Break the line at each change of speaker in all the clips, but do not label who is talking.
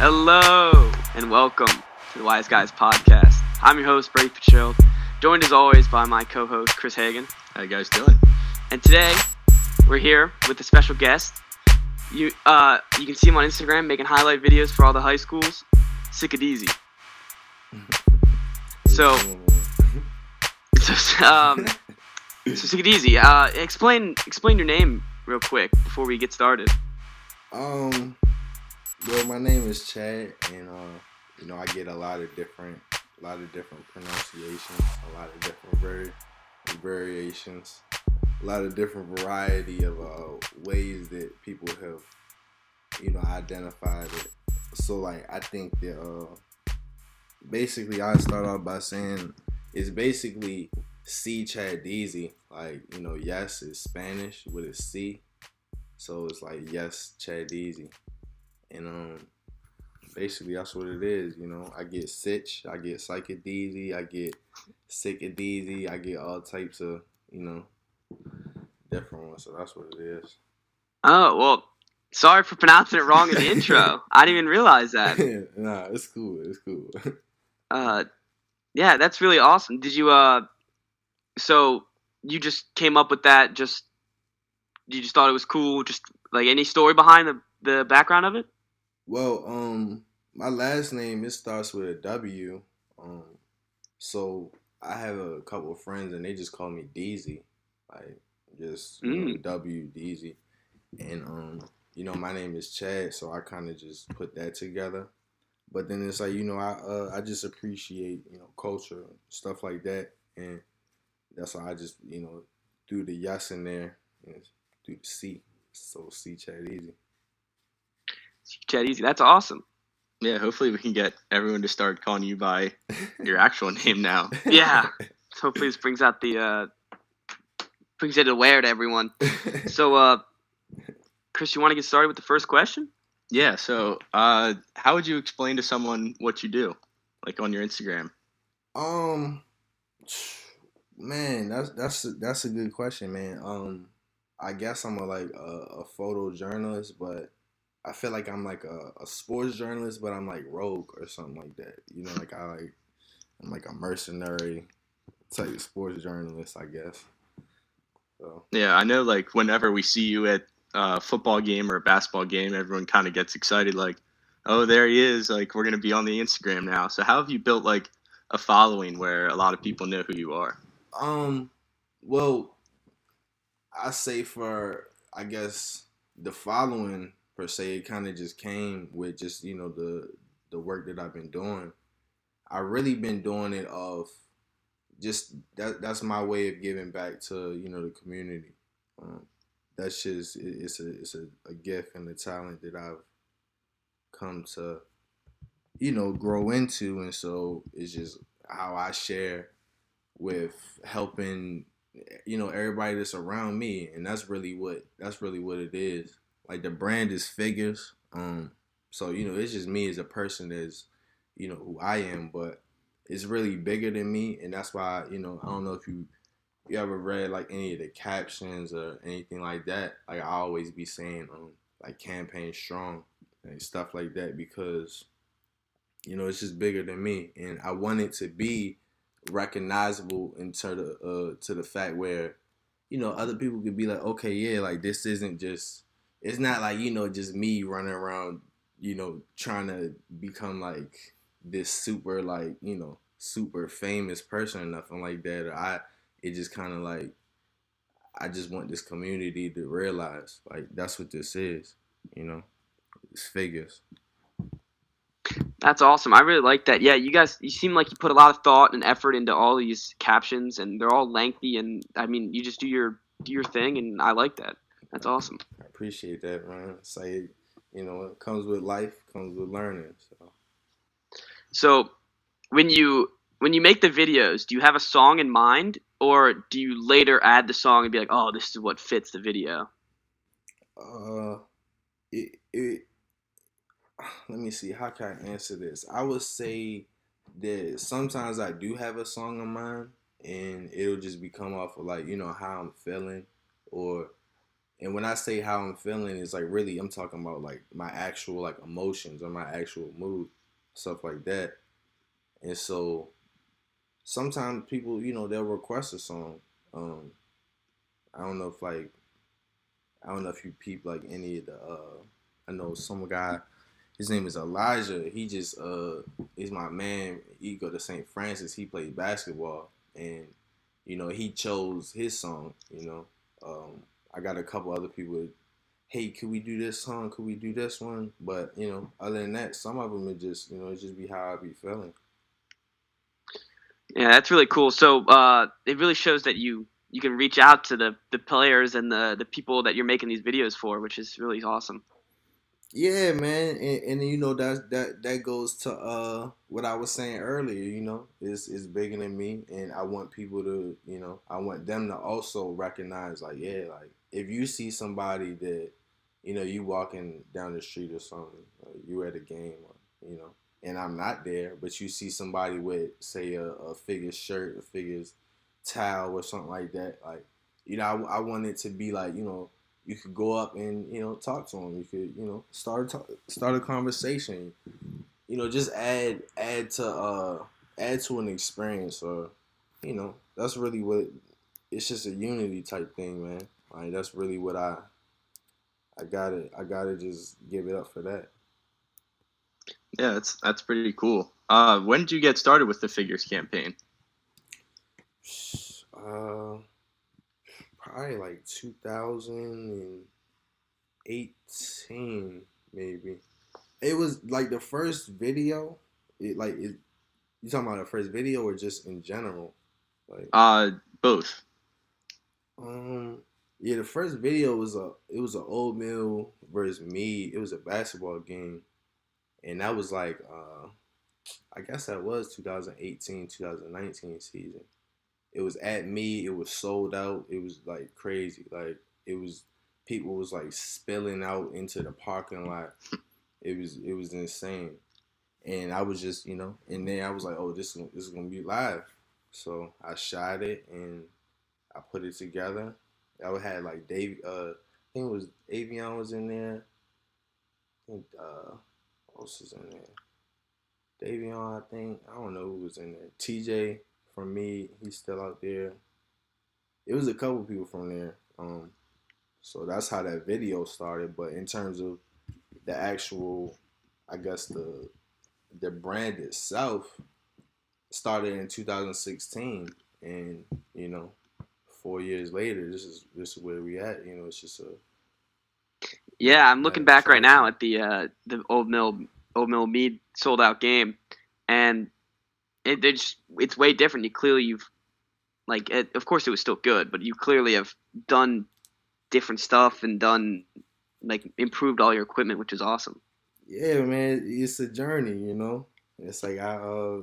Hello and welcome to the Wise Guys podcast. I'm your host Brady Fitzgerald, joined as always by my co-host Chris Hagan.
How you guys doing?
And today we're here with a special guest. You uh you can see him on Instagram making highlight videos for all the high schools. Sick of easy. So, so um, so Sick of Deezy. Uh, explain explain your name real quick before we get started.
Um, well, my name is Chad, and uh, you know, I get a lot of different, a lot of different pronunciations, a lot of different vari- variations, a lot of different variety of uh, ways that people have, you know, identified it. So, like, I think that uh, basically, I start off by saying it's basically C Chad Deezy. Like, you know, yes is Spanish with a C. So it's like yes, Chad Deezy. And um basically that's what it is, you know. I get Sitch, I get Psychic Deezy, I get Sick of Deezy, I get all types of, you know, different ones. So that's what it is.
Oh well, sorry for pronouncing it wrong in the intro. I didn't even realize that.
nah, it's cool. It's cool.
Uh, yeah, that's really awesome. Did you uh, so you just came up with that? Just you just thought it was cool? Just like any story behind the the background of it?
Well, um, my last name it starts with a W. Um, so I have a couple of friends and they just call me Deezy, like just you know,
Mm.
W Deezy, and um, you know my name is Chad, so I kind of just put that together. But then it's like you know I uh, I just appreciate you know culture stuff like that, and that's why I just you know threw the yes in there and threw the C, so C Chad Easy.
Chad Easy. That's awesome.
Yeah, hopefully we can get everyone to start calling you by your actual name now.
Yeah. Hopefully this brings out the uh, brings it aware to everyone. So uh, Chris, you want to get started with the first question?
Yeah, so uh, how would you explain to someone what you do, like on your Instagram?
Um, man, that's that's a, that's a good question, man. Um, I guess I'm a like a, a photojournalist, but I feel like I'm like a, a sports journalist, but I'm like rogue or something like that. You know, like I like I'm like a mercenary type sports journalist, I guess. So
Yeah, I know like whenever we see you at a football game or a basketball game, everyone kind of gets excited, like, oh, there he is. Like, we're going to be on the Instagram now. So, how have you built like a following where a lot of people know who you are?
Um, well, I say for I guess the following per se, it kind of just came with just you know the the work that I've been doing. I really been doing it of just that. That's my way of giving back to you know the community. Um, that's just it, it's a it's a, a gift and a talent that I've come to you know grow into, and so it's just how I share with helping you know everybody that's around me and that's really what that's really what it is like the brand is figures um so you know it's just me as a person as you know who i am but it's really bigger than me and that's why you know i don't know if you you ever read like any of the captions or anything like that like i always be saying um like campaign strong and stuff like that because you know it's just bigger than me and i want it to be recognizable into the uh, to the fact where you know other people could be like okay yeah like this isn't just it's not like you know just me running around you know trying to become like this super like you know super famous person or nothing like that or i it just kind of like i just want this community to realize like that's what this is you know it's figures
That's awesome. I really like that. Yeah, you guys, you seem like you put a lot of thought and effort into all these captions, and they're all lengthy. And I mean, you just do your do your thing, and I like that. That's awesome.
Appreciate that man say you know it comes with life comes with learning so
So, when you when you make the videos, do you have a song in mind, or do you later add the song and be like, "Oh, this is what fits the video"?
Uh, it, it. Let me see. How can I answer this? I would say that sometimes I do have a song in mind, and it'll just become off of like you know how I'm feeling, or And when I say how I'm feeling, it's like really I'm talking about like my actual like emotions or my actual mood, stuff like that. And so sometimes people, you know, they'll request a song. Um, I don't know if like I don't know if you peep like any of the uh I know some guy his name is Elijah. He just uh is my man. He go to St. Francis. He played basketball and you know, he chose his song, you know. Um I got a couple other people hey, could we do this song? Could we do this one? But, you know, other than that, some of them are just, you know, it just be how I be feeling.
Yeah, that's really cool. So uh, it really shows that you you can reach out to the, the players and the, the people that you're making these videos for, which is really awesome.
Yeah, man, and, and you know that that that goes to uh what I was saying earlier. You know, is is bigger than me, and I want people to, you know, I want them to also recognize, like, yeah, like if you see somebody that, you know, you walking down the street or something, or you at a game, or, you know, and I'm not there, but you see somebody with, say, a, a figure shirt, a figures towel, or something like that, like, you know, I, I want it to be like, you know you could go up and you know talk to them. You could you know start a, start a conversation. You know, just add add to uh add to an experience, or you know that's really what it's just a unity type thing, man. Like that's really what I I gotta I gotta just give it up for that.
Yeah, that's that's pretty cool. Uh, when did you get started with the figures campaign?
Uh, probably like 2018 maybe it was like the first video it like it you talking about the first video or just in general
like uh both
um yeah the first video was a it was an old mill versus me it was a basketball game and that was like uh i guess that was 2018 2019 season it was at me. It was sold out. It was like crazy. Like it was people was like spilling out into the parking lot. It was it was insane. And I was just you know, and then I was like, oh, this is, this is gonna be live. So I shot it and I put it together. I would had like Dave. Uh, I think it was Avion was in there. I think uh, what else is in there? Davion, I think. I don't know who was in there. TJ from me, he's still out there. It was a couple people from there. Um, so that's how that video started. But in terms of the actual, I guess the the brand itself started in 2016, and you know, four years later, this is this is where we at. You know, it's just a
yeah. I'm looking back right now at the uh, the old mill old mill Meade sold out game, and it, it's it's way different. You clearly you've like it, of course it was still good, but you clearly have done different stuff and done like improved all your equipment, which is awesome.
Yeah, man, it's a journey, you know. It's like I uh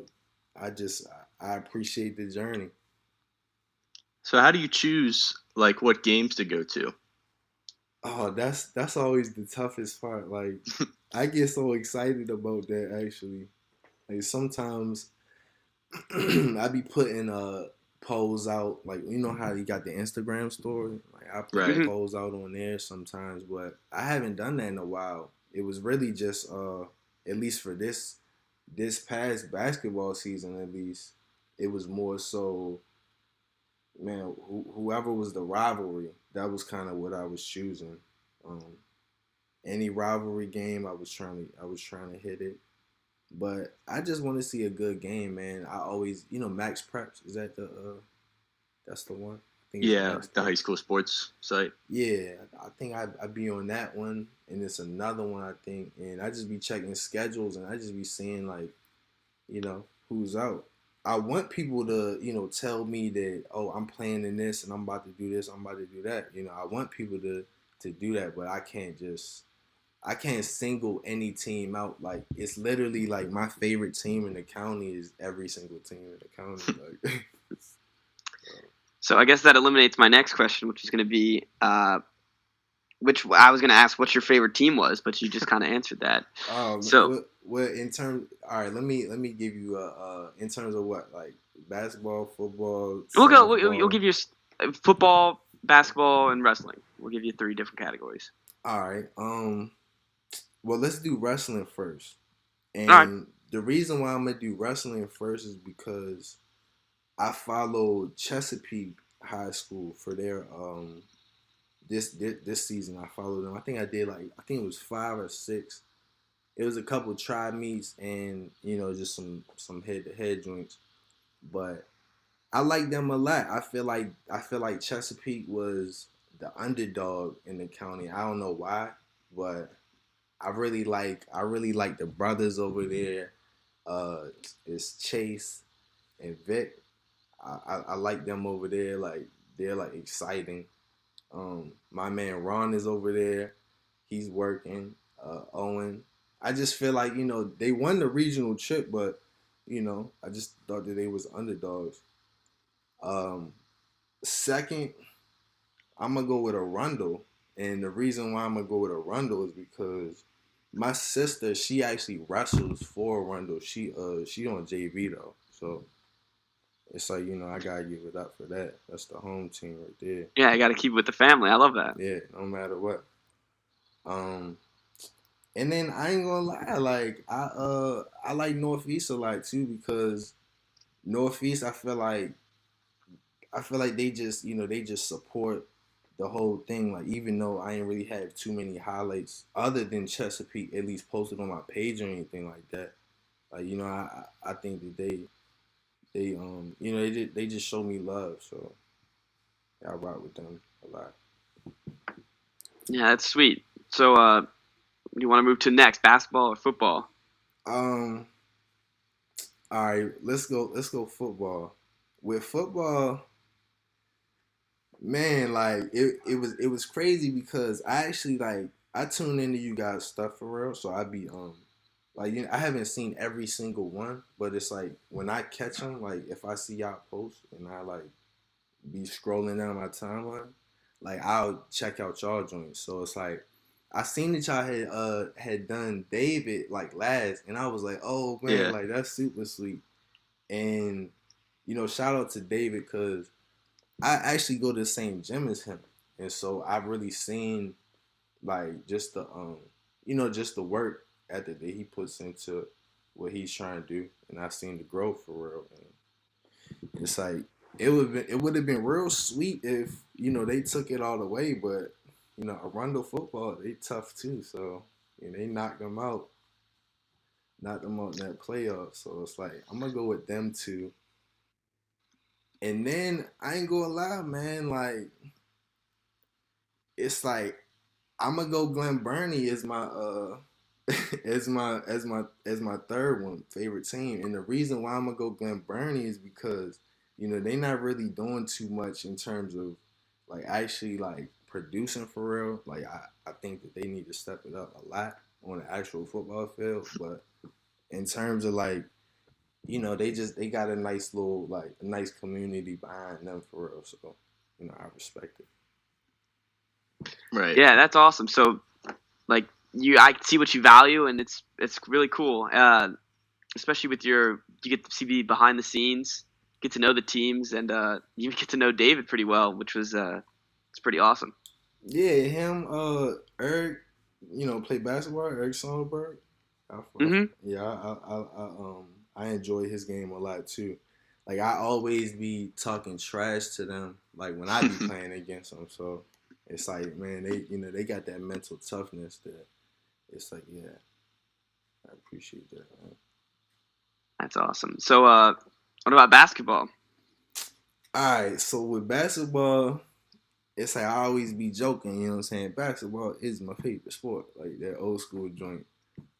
I just I appreciate the journey.
So how do you choose like what games to go to?
Oh, that's that's always the toughest part. Like I get so excited about that actually. Like sometimes I be putting uh polls out like you know how you got the Instagram story. Like I put right. polls out on there sometimes, but I haven't done that in a while. It was really just uh at least for this this past basketball season at least it was more so man wh- whoever was the rivalry that was kind of what I was choosing. Um, any rivalry game I was trying to I was trying to hit it. But I just want to see a good game, man. I always, you know, Max Preps is that the uh, that's the one.
yeah, the high school sports site.
Yeah, I think I I be on that one, and it's another one I think, and I just be checking schedules, and I just be seeing like, you know, who's out. I want people to, you know, tell me that, oh, I'm playing in this, and I'm about to do this, I'm about to do that. You know, I want people to to do that, but I can't just I can't single any team out. Like it's literally like my favorite team in the county is every single team in the county. Like,
so I guess that eliminates my next question, which is going to be, uh, which I was going to ask what your favorite team was, but you just kind of answered that.
Um, so, well, in terms, all right, let me let me give you a uh, in terms of what like basketball, football.
We'll go. We'll, we'll give you football, basketball, and wrestling. We'll give you three different categories.
All right. Um. Well, let's do wrestling first. And
right.
the reason why I'm gonna do wrestling first is because I followed Chesapeake High School for their um this this, this season. I followed them. I think I did like I think it was five or six. It was a couple tri meets and you know just some some head to head joints, but I like them a lot. I feel like I feel like Chesapeake was the underdog in the county. I don't know why, but I really like I really like the brothers over there. Uh, it's Chase and Vic. I, I, I like them over there. Like they're like exciting. Um, my man Ron is over there. He's working. Uh, Owen. I just feel like you know they won the regional trip, but you know I just thought that they was underdogs. Um, second, I'm gonna go with Arundel, and the reason why I'm gonna go with Arundel is because my sister she actually wrestles for Arundel. She uh she on JV though, so it's like you know I gotta give it up for that. That's the home team right there.
Yeah, I got to keep it with the family. I love that.
Yeah, no matter what. Um, and then I ain't gonna lie, like I uh I like Northeast a lot too because Northeast I feel like I feel like they just you know they just support the whole thing. Like even though I ain't really have too many highlights other than Chesapeake at least posted on my page or anything like that. Like you know I I think that they they um you know they just, they just show me love so yeah, I rock with them a lot.
Yeah, that's sweet. So, uh, you want to move to next basketball or football?
Um. All right, let's go. Let's go football. With football, man, like it, it was it was crazy because I actually like I tune into you guys stuff for real. So I be um like you know, I haven't seen every single one, but it's like when I catch them, like if I see y'all post and I like be scrolling down my timeline, like I'll check out y'all joints. So it's like I seen that y'all had uh had done David like last, and I was like, oh man,
Yeah.
like that's super sweet. And you know, shout out to David because I actually go to the same gym as him, and so I've really seen like just the um you know just the work ethic that he puts into what he's trying to do, and I've seen the growth for real. And it's like it would it would have been real sweet if you know they took it all away, but you know Arundel football they tough too, so know, they knocked them out, knocked them out in that playoff. So it's like I'm gonna go with them two. And then I ain't gonna lie, man. Like it's like I'm gonna go Glen Burnie as my uh as my as my as my third one favorite team. And the reason why I'm gonna go Glen Burnie is because you know they not really doing too much in terms of like actually like producing for real. Like I, I think that they need to step it up a lot on the actual football field. But in terms of like, you know, they just they got a nice little like a nice community behind them for real. So, you know, I respect it.
Right.
Yeah, that's awesome. So, like you, I see what you value, and it's it's really cool. Uh, especially with your, you get to see the behind the scenes, get to know the teams, and uh, you get to know David pretty well, which was uh, it's pretty awesome.
Yeah, him, uh, Eric, you know, play basketball. Eric Sonderberg. I,
Mhm.
Yeah, I, I, I, um, I enjoy his game a lot too. Like I always be talking trash to them, like when I be playing against them. So it's like, man, they, you know, they got that mental toughness that it's like, yeah, I appreciate that. Man.
That's awesome. So, uh, what about basketball?
All right, so with basketball, it's like I always be joking, you know what I'm saying? Basketball is my favorite sport, like that old school joint.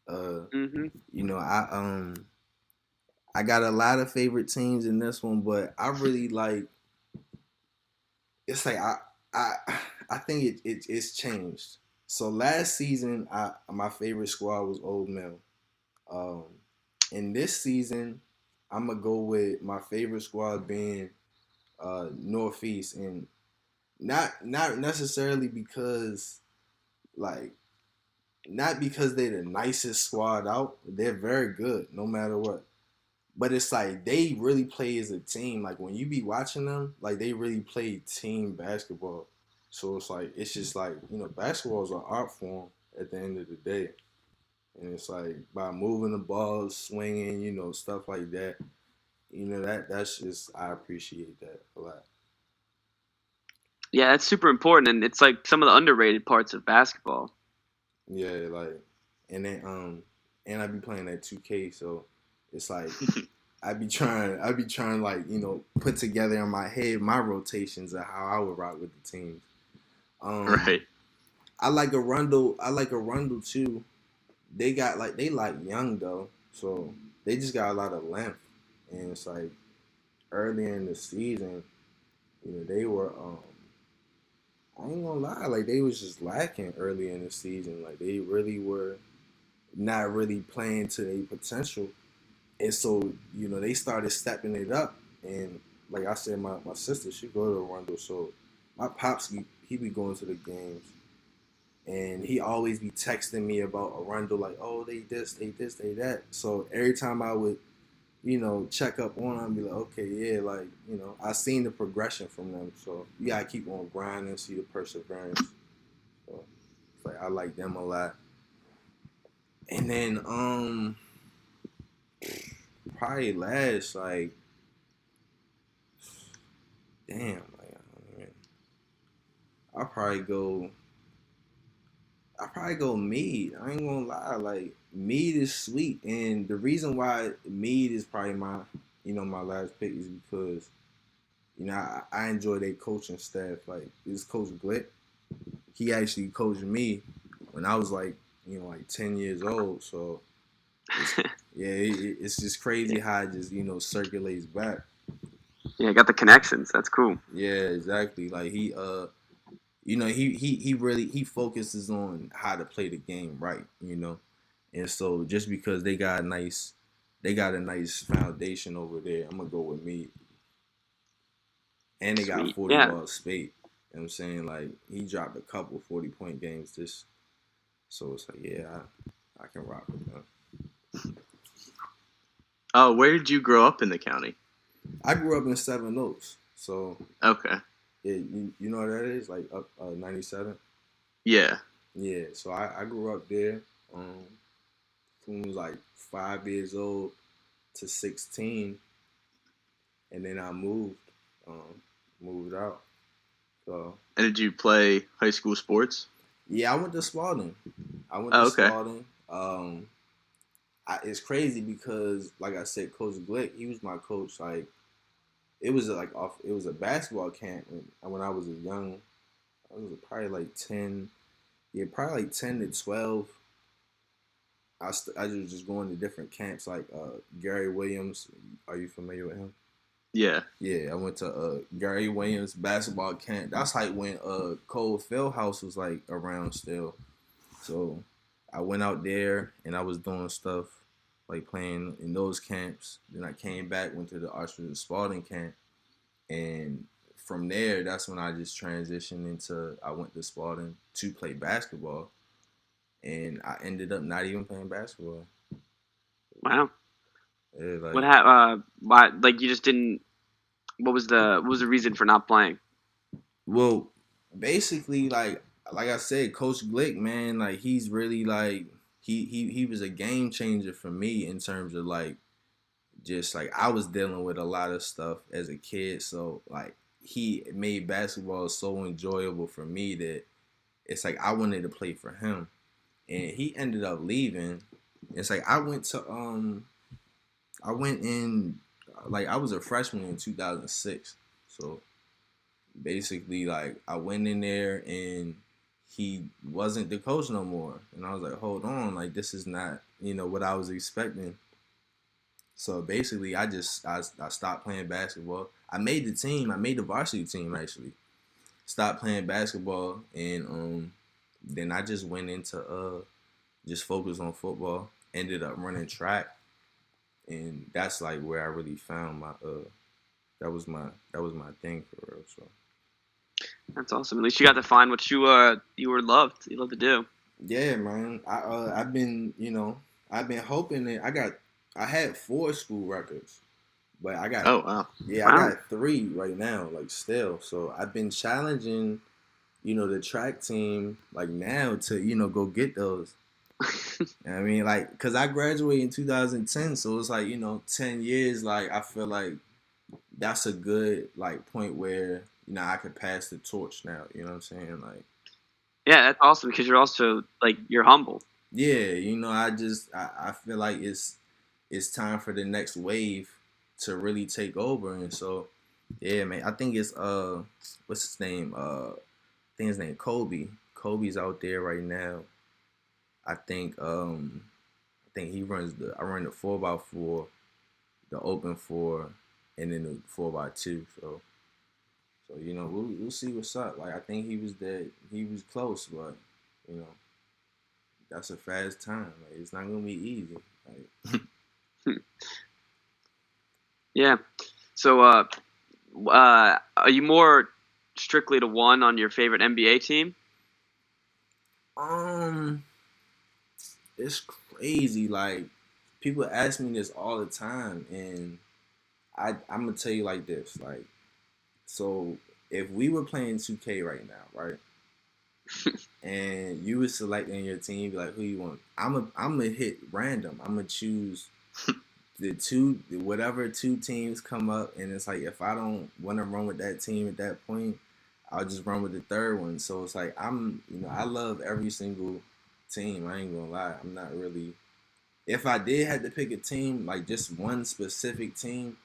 Uh,
hmm
you know, I um I got a lot of favorite teams in this one, but I really like it's like I I I think it, it it's changed. So last season I my favorite squad was Old Mill. Um and this season I'm gonna go with my favorite squad being uh Northeast and not not necessarily because like not because they're the nicest squad out. They're very good, no matter what. But it's like they really play as a team. Like when you be watching them, like they really play team basketball. So it's like it's just like you know, basketball is an art form at the end of the day, and it's like by moving the ball, swinging, you know, stuff like that. You know that that's just I appreciate that a lot.
Yeah, that's super important, and it's like some of the underrated parts of basketball.
Yeah, like, and then um, and I be playing that 2K, so it's like I be trying, I be trying like you know put together in my head my rotations of how I would rock with the teams. Um,
right.
I like Arundel. I like Arundel too. They got like they like young though, so they just got a lot of length, and it's like earlier in the season, you know, they were. um I ain't gonna lie, like they was just lacking early in the season. Like they really were not really playing to their potential, and so you know they started stepping it up. And like I said, my, my sister she go to Rundle, so my pops he, he be going to the games and he always be texting me about Arundel, like, oh, they this, they this, they that. So every time I would, you know, check up on them, be like, okay, yeah, like, you know, I seen the progression from them. So you gotta keep on grinding, see the perseverance. So like I like them a lot. And then um probably last, like damn, like I I'll probably go I probably go Meade. I ain't gonna lie, like Meade is sweet, and the reason why Meade is probably my, you know, my last pick is because, you know, I, I enjoy their coaching staff. Like this coach Glick, he actually coached me when I was like, you know, like ten years old. So, it's, yeah, it, it's just crazy how it just you know circulates back.
Yeah, got the connections. That's cool.
Yeah, exactly. Like he, uh, you know, he he he really he focuses on how to play the game right, you know. And so just because they got a nice they got a nice foundation over there, I'm gonna go with me. And they got 40
Yeah.
ball spade. You know what I'm saying? Like he dropped a couple 40 point games this so it's like yeah, I, I can rock with them.
Oh, where did you grow up in the county?
I grew up in Seven Oaks, so
Okay.
yeah, you, you know what that is? Like up uh, 97.
Yeah.
Yeah, so I, I grew up there. Um, from like five years old to sixteen, and then I moved, um, moved out. So
And did you play high school sports?
yeah, I went to Spalding. I went to
Oh, okay.
Spalding. Um, I, it's crazy because, like I said, Coach Glick, he was my coach. Like, it was like off. It was a basketball camp when, when I was a young. I was probably like ten. Yeah, probably like ten to twelve. I st- I was just going to different camps like uh, Gary Williams. Are you familiar with him?
Yeah.
Yeah, I went to uh, Gary Williams basketball camp. That's like when uh, Cole Fieldhouse was like around still. So I went out there and I was doing stuff like playing in those camps. Then I came back, went to the Archbishop Spalding camp, and from there, that's when I just transitioned into. I went to Spalding to play basketball, and I ended up not even playing basketball.
Wow.
Yeah, like,
What happened? uh why like you just didn't what was the what was the reason for not playing?
Well, basically, like like I said, Coach Glick, man, like he's really like he he he was a game changer for me in terms of like just like I was dealing with a lot of stuff as a kid, so like he made basketball so enjoyable for me that it's like I wanted to play for him, and he ended up leaving. It's like I went to um I went in like I was a freshman in 2006, so basically like I went in there and he wasn't the coach no more. And I was like, hold on, like this is not, you know, what I was expecting. So basically I just I, I stopped playing basketball. I made the team, I made the varsity team actually. Stopped playing basketball and um then I just went into uh just focus on football. Ended up running track. And that's like where I really found my uh that was my that was my thing for real. So
That's awesome. At least you got to find what you uh you were loved you love to do.
Yeah, man. I uh, I've been, you know, I've been hoping that I got I had four school records. But I got
Oh wow.
yeah,
Wow.
I got three right now, like still. So I've been challenging, you know, the track team like now to you know go get those. I mean, like, cause I graduated in 2010, so it's like you know, 10 years. Like, I feel like that's a good like point where you know I could pass the torch now. You know what I'm saying? Like,
yeah, that's awesome because you're also like you're humble.
yeah, you know, I just I, I feel like it's it's time for the next wave to really take over, and so yeah, man, I think it's uh, what's his name? Uh, I think his name Kobe. Kobe's out there right now. I think um, I think he runs the I run the four by four, the open four, and then the four by two. So, so you know, we'll we'll see what's up. Like I think he was there, he was close, but you know, that's a fast time. Like it's not gonna be easy. Like
Yeah. So, uh, uh, are you more strictly to one on your favorite NBA team?
Um, it's crazy. Like people ask me this all the time, and I I'm gonna tell you like this. Like, so if we were playing 2K right now, right, and you were selecting your team, be like, who you want? I'm a I'm gonna hit random. I'm gonna choose the two whatever two teams come up, and it's like if I don't want to run with that team at that point. I'll just run with the third one. So it's like I'm, you know, I love every single team. I ain't gonna lie. I'm not really. If I did have to pick a team, like just one specific team,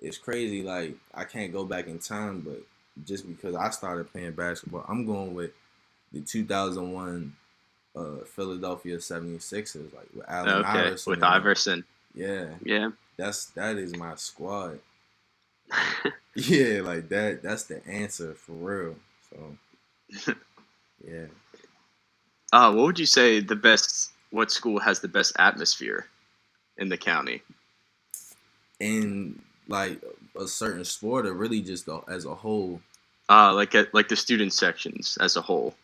it's crazy. Like I can't go back in time, but just because I started playing basketball, I'm going with the 2001 uh, Philadelphia 76ers, like with Allen
Okay,
Iverson.
with. Iverson.
Yeah,
Yeah.
that's that is my squad. Yeah, like that. That's the answer for real. So, yeah.
Uh, what would you say the best? What school has the best atmosphere in the county?
in like a certain sport or really just the, as a whole
Uh, like at, like the student sections as a whole.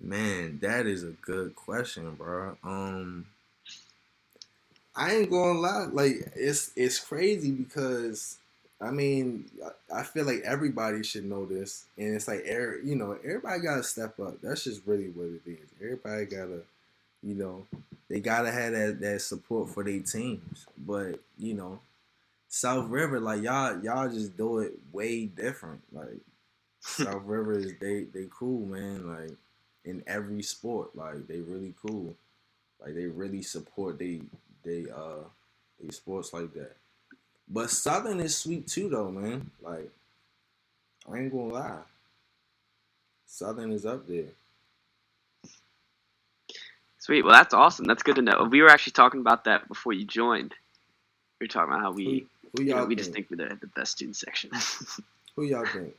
man that is a good question bro um i ain't gonna lie like it's it's crazy because i mean i feel like everybody should know this and it's like every- you know everybody gotta step up. That's just really what it is. Everybody gotta you know they gotta have that, that support for their teams. But you know south river like y'all y'all just do it way different. Like south river is they they cool man like in every sport. Like they really cool. Like they really support they they uh they sports like that but southern is sweet too though man like i ain't gonna lie southern is up there
Sweet. Well, that's awesome. That's good to know. We were actually talking about that before you joined. We were talking about how we,
who
you know, we just think we're the, the best student section.
who y'all think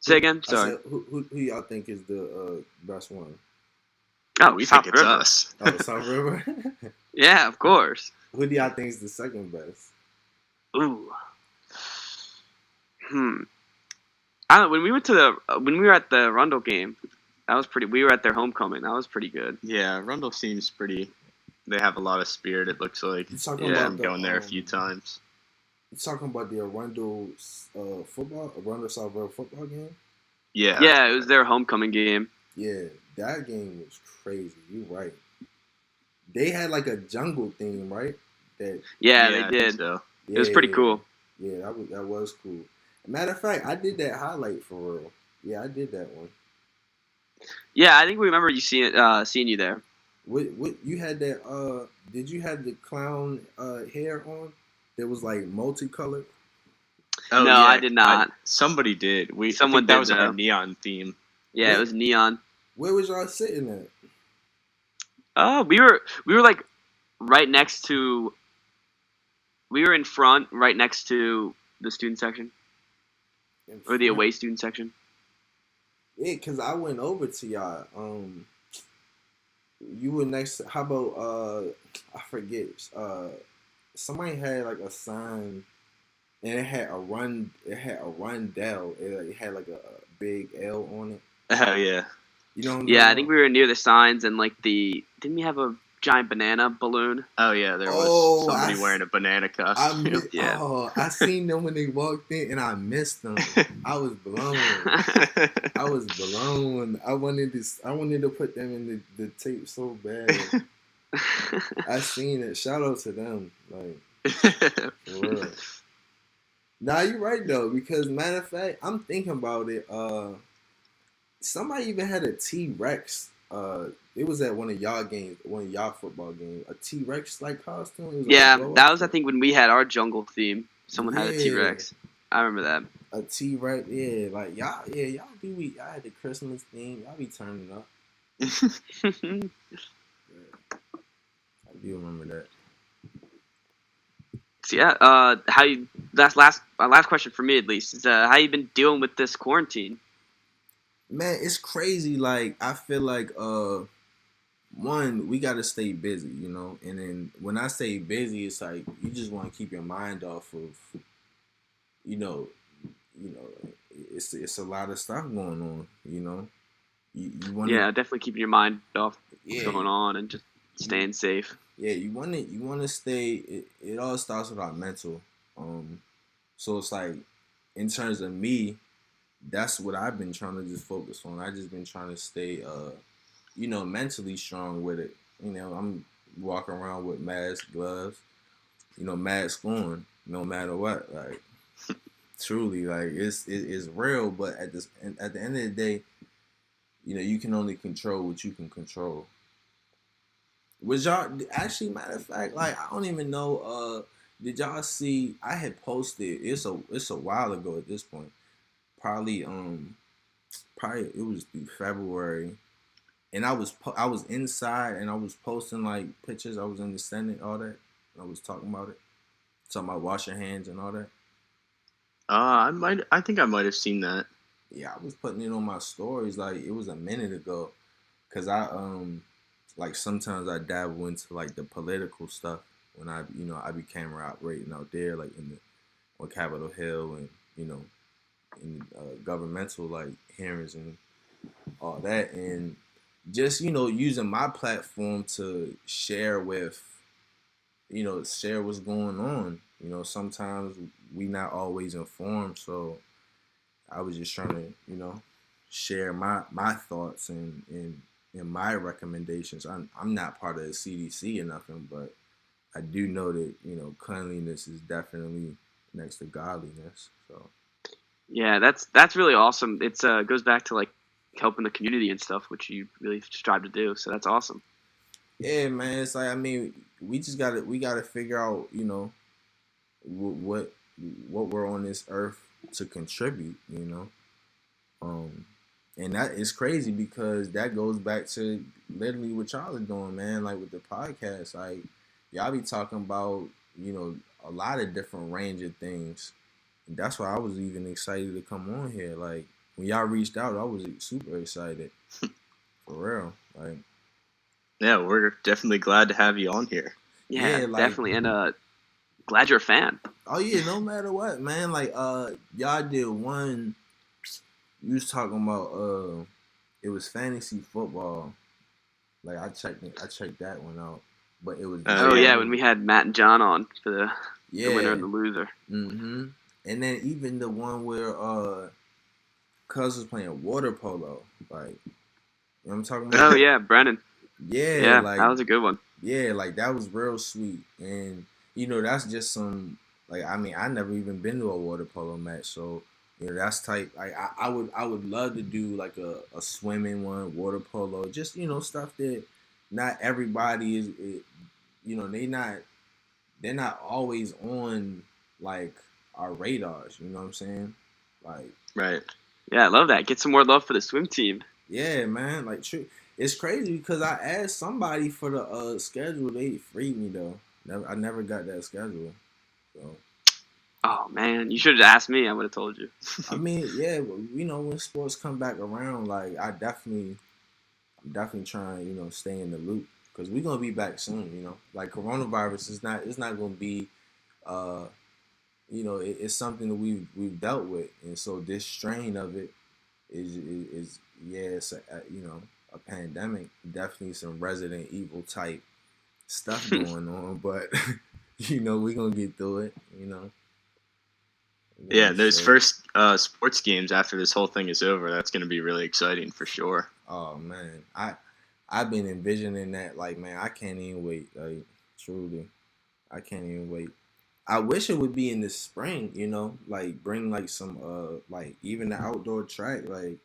Say again. Sorry.
said, who, who, who y'all think is the uh, best one?
Oh,
we
South
think it's us.
Oh, South River.
Yeah, of course.
who do y'all think is the second best?
Ooh. Hmm. I don't when we went to the uh, when we were at the Rundle game, that was pretty. We were at their homecoming. That was pretty good.
Yeah, Rundle seems pretty. They have a lot of spirit. It looks like.
You talking
Yeah,
about
I'm
the,
going there a
um,
few times.
You talking about the Arundel uh, football, Arundel South River football game?
Yeah.
Yeah, it was their homecoming game.
Yeah, that game was crazy. You're right. They had like a jungle theme, right? That
Yeah,
I
they
think
did.
So.
yeah,
It was pretty cool.
Yeah, that was that was cool. Matter of fact, I did that highlight for real. Yeah, I did that one.
Yeah, I think we remember you seeing uh, seeing you there.
What what you had that? Uh, did you have the clown uh hair on? That was like multicolored.
Oh,
No, I did not.
somebody did. We.
Someone
I think that
did,
was our neon theme.
Yeah, it was neon.
Where was y'all sitting at?
Oh, we were we were like right next to. We were in front, right next to the student section or the away student section.
Yeah, cause I went over to y'all. Um, you were next. To, how about uh, I forget. Uh, somebody had like a sign, and it had a run. It had Arundel. It, it had like a, a big L on it.
Oh yeah.
You know? What I'm
Yeah, I think we were near the signs and like the. Didn't we have a giant banana balloon.
Oh yeah, there was
Oh,
somebody
I
wearing a banana
I
costume.
mi-
Yeah.
oh, I seen them when they walked in, and I missed them. I was blown. I was blown. I wanted to. I wanted to put them in the, the tape so bad. I seen it. Shout out to them. Like for real. Nah, you're right though. Because matter of fact, I'm thinking about it. Uh, somebody even had a T Rex. Uh, it was at one of y'all games, one of y'all football games. A T Rex like costume. Like
yeah,
blow-up
that was I think when we had our jungle theme. Someone had a T Rex. I remember that.
a T Rex. Yeah, like y'all. Yeah, y'all be We y'all had the Christmas theme. Y'all be turning up. I do remember that.
So yeah, uh, how you? That's last. Uh, last question for me at least is uh, how you been dealing with this quarantine?
Man, it's crazy. Like I feel like uh one, we gotta stay busy, you know. And then when I say busy, it's like you just want to keep your mind off of, you know, you know, it's it's a lot of stuff going on, you know. You, you want
Yeah, definitely keeping your mind off
yeah,
what's going on and just staying safe.
yeah. You want to you want to stay. It, it all starts with our mental. Um, so it's like in terms of me, that's what I've been trying to just focus on. I just been trying to stay, uh, you know, mentally strong with it. You know, I'm walking around with mask, gloves, you know, mask on, no matter what. Like, truly, like it's it, it's real. But at this at the end of the day, you know, you can only control what you can control. Was y'all actually matter of fact, like I don't even know. Uh, did y'all see? I had posted. It's a it's a while ago at this point. Probably um, probably it was through February, and I was po- I was inside and I was posting like pictures. I was understanding all that. I was talking about it, talking about wash your hands and all that.
Uh, I might. I think I might have seen that.
Yeah, I was putting it on my stories like it was a minute ago, cause I um like sometimes I dabble into like the political stuff when I you know I be camera operating out there like in the on Capitol Hill and you know in uh, governmental like hearings and all that and just you know using my platform to share with you know share what's going on you know sometimes we not always informed so I was just trying to, you know, share my my thoughts and and, and my recommendations. I'm I'm not part of the CDC or nothing, but I do know that you know cleanliness is definitely next to godliness. So
Yeah, that's that's really awesome. It's uh goes back to like helping the community and stuff, which you really strive to do. So that's awesome.
yeah, man, it's like I mean, we just gotta we gotta figure out, you know, wh- what what we're on this earth to contribute, you know. Um, and that is crazy because that goes back to literally what y'all are doing, man. Like with the podcast, like y'all be talking about, you know, a lot of different range of things. And that's why I was even excited to come on here. Like when y'all reached out, I was super excited. For real. Like
Yeah, we're definitely glad to have you on here.
Yeah,
Yeah, like-
definitely. And uh glad you're a fan.
Oh yeah, no matter what, man. Like uh y'all did one you was talking about uh it was fantasy football. Like I checked it, I checked that one out. But it was
Oh,
Oh,
yeah.
yeah. when we had Matt and John on for the,
yeah.
the winner and the loser.
hmm And then even the one where uh Cuz was playing water polo. Like you know what I'm talking about?
Oh yeah, Brennan.
Yeah,
Yeah,
like
that was a good one.
yeah, like that was real sweet. And you know, that's just some like I mean, I never even been to a water polo match, so you know, that's type like I, I would I would love to do like a, a swimming one, water polo, just you know, stuff that not everybody is it, you know, they not they're not always on like our radars, you know what I'm saying? Like
Right.
Yeah, I love that. Get some more love for the swim team.
Yeah, man. Like, true. It's crazy because I asked somebody for the uh, schedule. They freed me though. Never, I never got that schedule. So,
Oh man, you should have asked me. I would have told you.
I mean, yeah, you know, when sports come back around, like, I definitely, I'm definitely trying, you know, stay in the loop because we're gonna be back soon. You know, like coronavirus is not, it's not gonna be, uh, you know, it, it's something that we've we've dealt with, and so this strain of it is is, is yeah, it's a, you know a pandemic, definitely some Resident Evil type stuff going on, but you know we're gonna get through it. You know.
Yeah, those first uh, sports games after this whole thing is over, that's going to be really exciting for sure.
Oh man, I I've been envisioning that. Like, man, I can't even wait. Like, truly, I can't even wait. I wish it would be in the spring. You know, like bring like some uh like even the outdoor track. Like,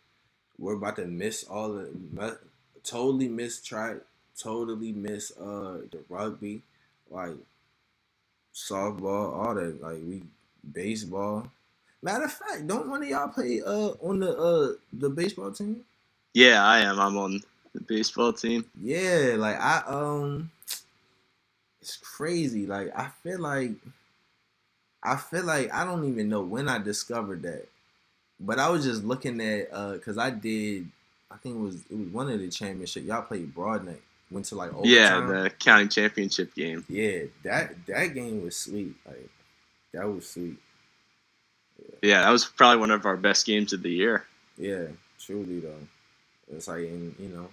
we're about to miss all the totally miss track. Totally miss uh the rugby, like softball, all that. Like we baseball. Matter of fact, don't one of y'all play uh on the uh the baseball team?
Yeah, I am. I'm on the baseball team.
Yeah, like I um it's crazy. Like I feel like I feel like I don't even know when I discovered that. But I was just looking at uh cuz I did I think it was it was one of the championship. Y'all played Broadneck. Went to like
Yeah, the county championship game.
yeah, that that game was sweet. Like that was sweet.
Yeah, that was probably one of our best games of the year.
Yeah, truly though. It's like and you know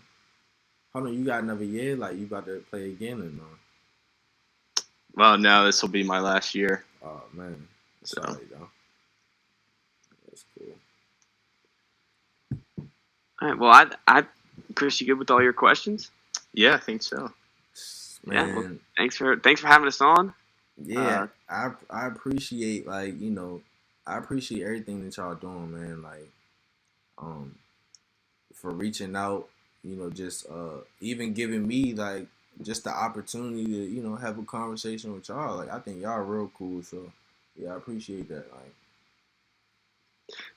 Hold on, you got another year? Like you about to play again or no?
Well, now this will be my last year.
Oh man.
So.
Sorry though. That's cool.
All right. Well, I, I, Chris, you good with all your questions?
Yeah, I think so.
Yeah, well- Thanks for thanks for having us on.
yeah, I I appreciate like you know I appreciate everything that y'all doing, man. Like, um, for reaching out, you know, just uh even giving me like just the opportunity to you know have a conversation with y'all. Like, I think y'all real cool. So yeah, I appreciate that. Like,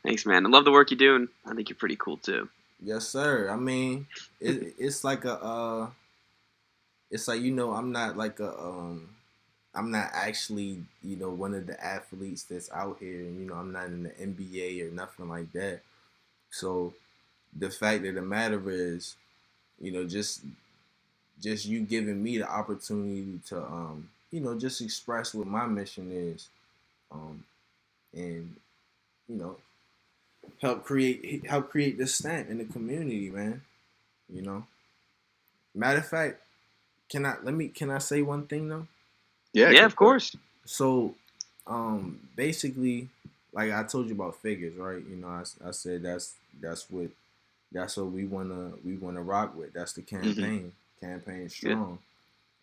Thanks, man. I love the work you do, and I think you're pretty cool too.
yes, sir. I mean, it, it's like a uh, it's like you know I'm not like a um. I'm not actually, you know, one of the athletes that's out here, and you know, I'm not in the NBA or nothing like that. So, the fact of the matter is, you know, just, just you giving me the opportunity to, um, you know, just express what my mission is, um, and, you know, help create, help create this stamp in the community, man. You know. Matter of fact, can I let me? Can I say one thing though?
Yeah,
Yeah, of course.
So, um, basically, like I told you about figures, right? You know, I, I said that's that's what that's what we wanna we wanna rock with. That's the campaign, campaign strong.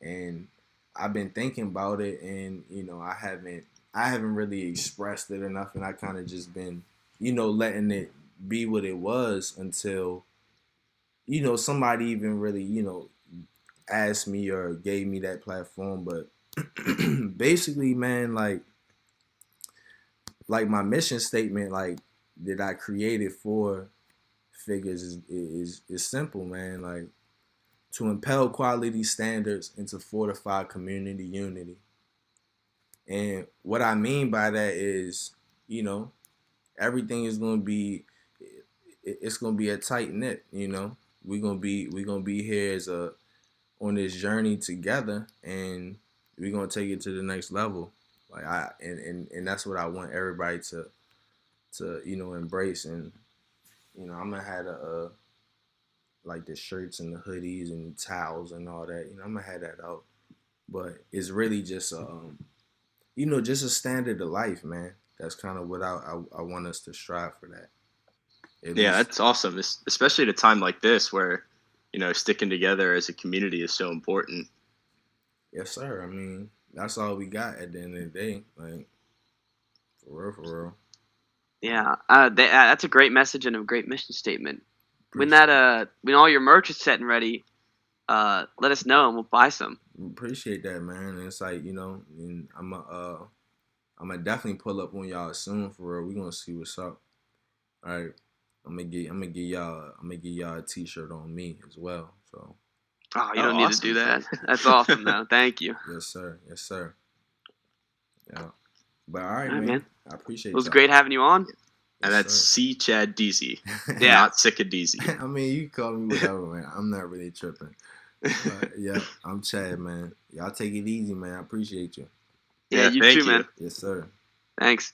And I've been thinking about it, and you know, I haven't I haven't really expressed it enough, and I kind of just been, you know, letting it be what it was until, you know, somebody even really, you know, asked me or gave me that platform, but basically, man, like, like my mission statement, like that I created for figures is is is simple, man. Like to impel quality standards and to fortify community unity. And what I mean by that is, you know, everything is going to be it's going to be a tight knit, you know. We're going to be we're going to be here as a on this journey together and we're going to take it to the next level. Like I and, and and that's what I want everybody to to, you know, embrace and you know, I'm going to have a uh like the shirts and the hoodies and towels and all that. You know, I'm gonna have that out. But it's really just um, you know, just a standard of life, man. That's kind of what I, I I want us to strive for that. At
Yeah,
least-
that's awesome. Es- Especially at a time like this where, you know, sticking together as a community is so important.
yes, sir. I mean, that's all we got at the end of the day. Like, for real, for real.
Yeah, uh, th- uh, that's a great message and a great mission statement. When that uh, when all your merch is set and ready, uh, let us know and we'll buy some.
appreciate that, man. And it's like you know, and I'm a, uh, I'm gonna definitely pull up on y'all soon for real. We gonna see what's up. All right, I'm gonna get, I'm gonna get y'all, I'm gonna get y'all a T-shirt on me as well. So
Oh, you
Oh,
don't need
awesome.
to do that. That's awesome, though. Thank you.
yes, sir, yes, sir. Yeah, but all right,
All right,
man.
man.
I appreciate
it. It was
y'all.
great having you on.
And that's. Sichadeezy,
Yeah.
not Sicka Deasy.
I mean, you can call me whatever, man. I'm not really tripping. But, yeah, I'm Chad, man. Y'all take it easy, man. I appreciate you.
Yeah,
Yeah,
you
thank
too,
you.
man.
Yes, sir.
Thanks.